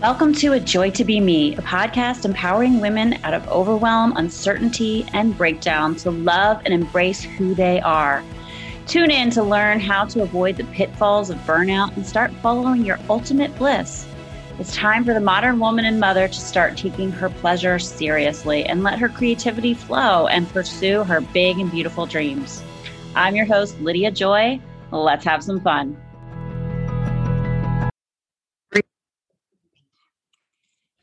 Welcome to A Joy to Be Me, a podcast empowering women out of overwhelm, uncertainty, and breakdown to love and embrace who they are. Tune in to learn how to avoid the pitfalls of burnout and start following your ultimate bliss. It's time for the modern woman and mother to start taking her pleasure seriously and let her creativity flow and pursue her big and beautiful dreams. I'm your host, Lydia Joy. Let's have some fun.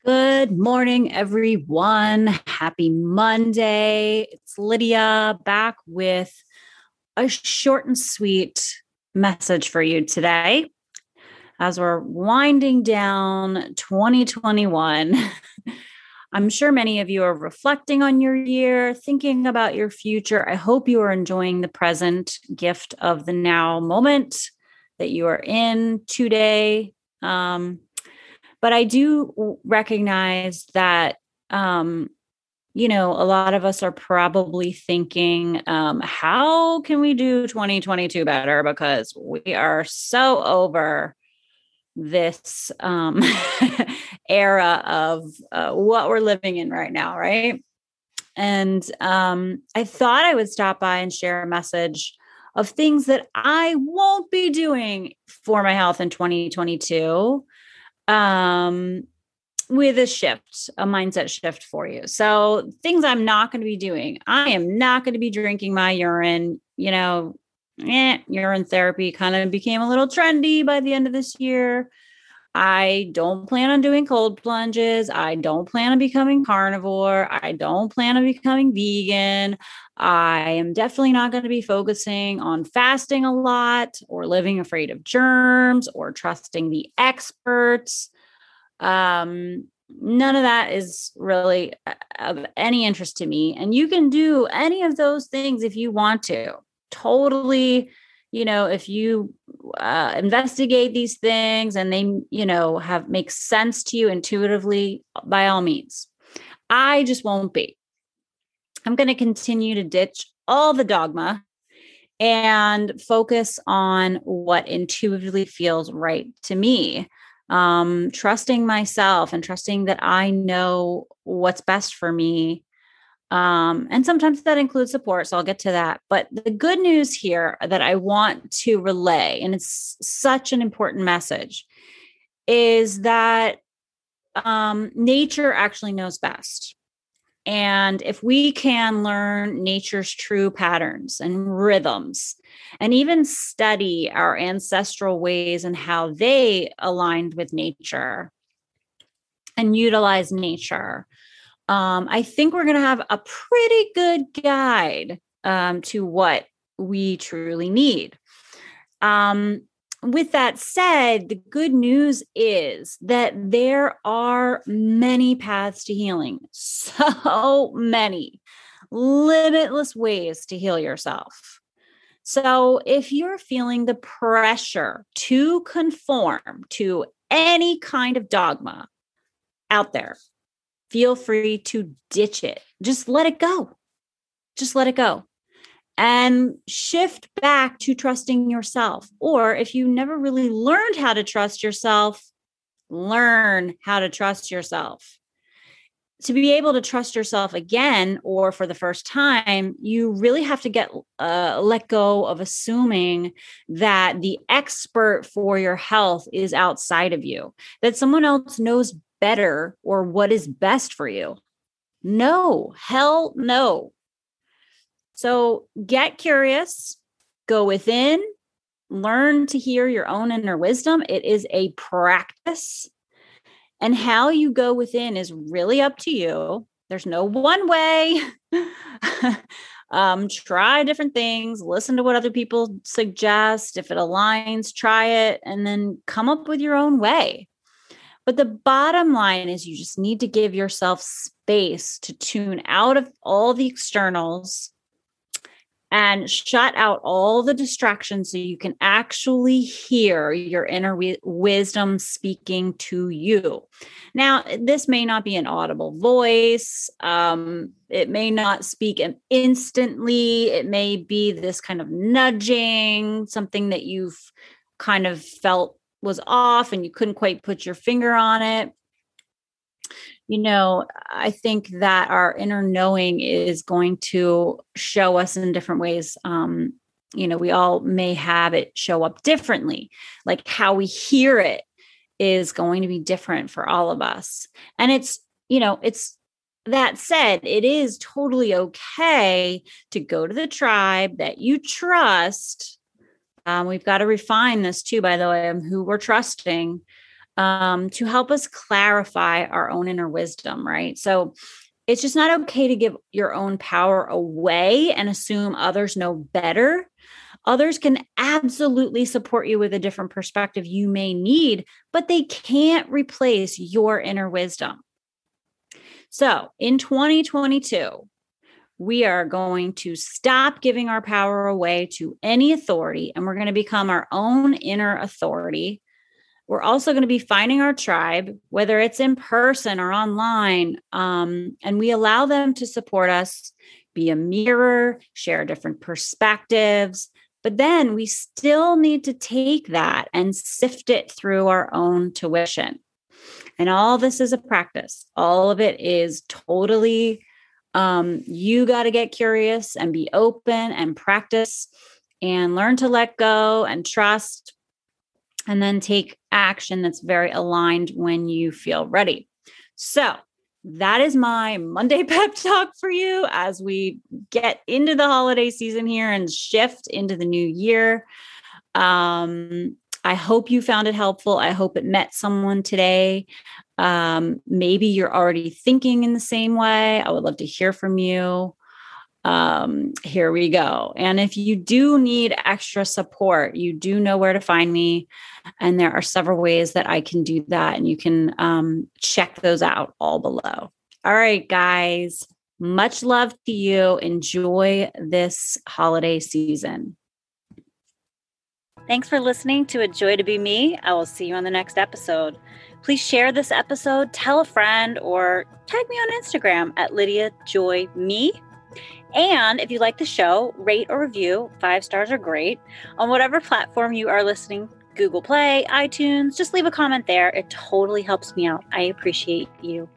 Good morning, everyone. Happy Monday. It's Lydia back with a short and sweet message for you today. As we're winding down 2021, I'm sure many of you are reflecting on your year, thinking about your future. I hope you are enjoying the present gift of the now moment that you are in today. Um, but I do recognize that, um, you know, a lot of us are probably thinking, um, how can we do 2022 better? Because we are so over this um, era of uh, what we're living in right now, right? And um, I thought I would stop by and share a message of things that I won't be doing for my health in 2022 um, with a shift, a mindset shift for you. So, things I'm not going to be doing. I am not going to be drinking my urine. You know, eh, urine therapy kind of became a little trendy by the end of this year. I don't plan on doing cold plunges. I don't plan on becoming carnivore. I don't plan on becoming vegan. I am definitely not going to be focusing on fasting a lot or living afraid of germs or trusting the experts. Um, none of that is really uh, of any interest to me. And you can do any of those things if you want to. Totally you know if you uh, investigate these things and they you know have make sense to you intuitively by all means. I just won't be. I'm going to continue to ditch all the dogma and focus on what intuitively feels right to me. Um, trusting myself and trusting that i know what's best for me um, and sometimes that includes support. So I'll get to that. But the good news here that I want to relay, and it's such an important message, is that um, nature actually knows best. And if we can learn nature's true patterns and rhythms, and even study our ancestral ways and how they aligned with nature and utilize nature, um, I think we're going to have a pretty good guide um, to what we truly need. Um, with that said, the good news is that there are many paths to healing, so many limitless ways to heal yourself. So, if you're feeling the pressure to conform to any kind of dogma out there, feel free to ditch it. Just let it go. Just let it go and shift back to trusting yourself. Or if you never really learned how to trust yourself, learn how to trust yourself. To be able to trust yourself again or for the first time, you really have to get uh, let go of assuming that the expert for your health is outside of you, that someone else knows better or what is best for you. No, hell no. So get curious, go within, learn to hear your own inner wisdom. It is a practice. And how you go within is really up to you. There's no one way. um, try different things, listen to what other people suggest. If it aligns, try it, and then come up with your own way. But the bottom line is you just need to give yourself space to tune out of all the externals and shut out all the distractions so you can actually hear your inner wisdom speaking to you. Now, this may not be an audible voice. Um, it may not speak instantly. It may be this kind of nudging, something that you've kind of felt was off and you couldn't quite put your finger on it. you know, I think that our inner knowing is going to show us in different ways. Um, you know, we all may have it show up differently, like how we hear it is going to be different for all of us. And it's, you know, it's that said, it is totally okay to go to the tribe that you trust. Um, we've got to refine this too, by the way, who we're trusting um, to help us clarify our own inner wisdom, right? So it's just not okay to give your own power away and assume others know better. Others can absolutely support you with a different perspective you may need, but they can't replace your inner wisdom. So in 2022, we are going to stop giving our power away to any authority and we're going to become our own inner authority we're also going to be finding our tribe, whether it's in person or online, um, and we allow them to support us, be a mirror, share different perspectives. But then we still need to take that and sift it through our own tuition. And all this is a practice. All of it is totally, um, you got to get curious and be open and practice and learn to let go and trust and then take action that's very aligned when you feel ready. So, that is my Monday pep talk for you as we get into the holiday season here and shift into the new year. Um, I hope you found it helpful. I hope it met someone today. Um, maybe you're already thinking in the same way. I would love to hear from you um, here we go. And if you do need extra support, you do know where to find me. And there are several ways that I can do that. And you can um, check those out all below. All right, guys, much love to you. Enjoy this holiday season. Thanks for listening to A Joy to Be Me. I will see you on the next episode. Please share this episode, tell a friend, or tag me on Instagram at Lydia Joy Me and if you like the show, rate or review. Five stars are great. On whatever platform you are listening Google Play, iTunes, just leave a comment there. It totally helps me out. I appreciate you.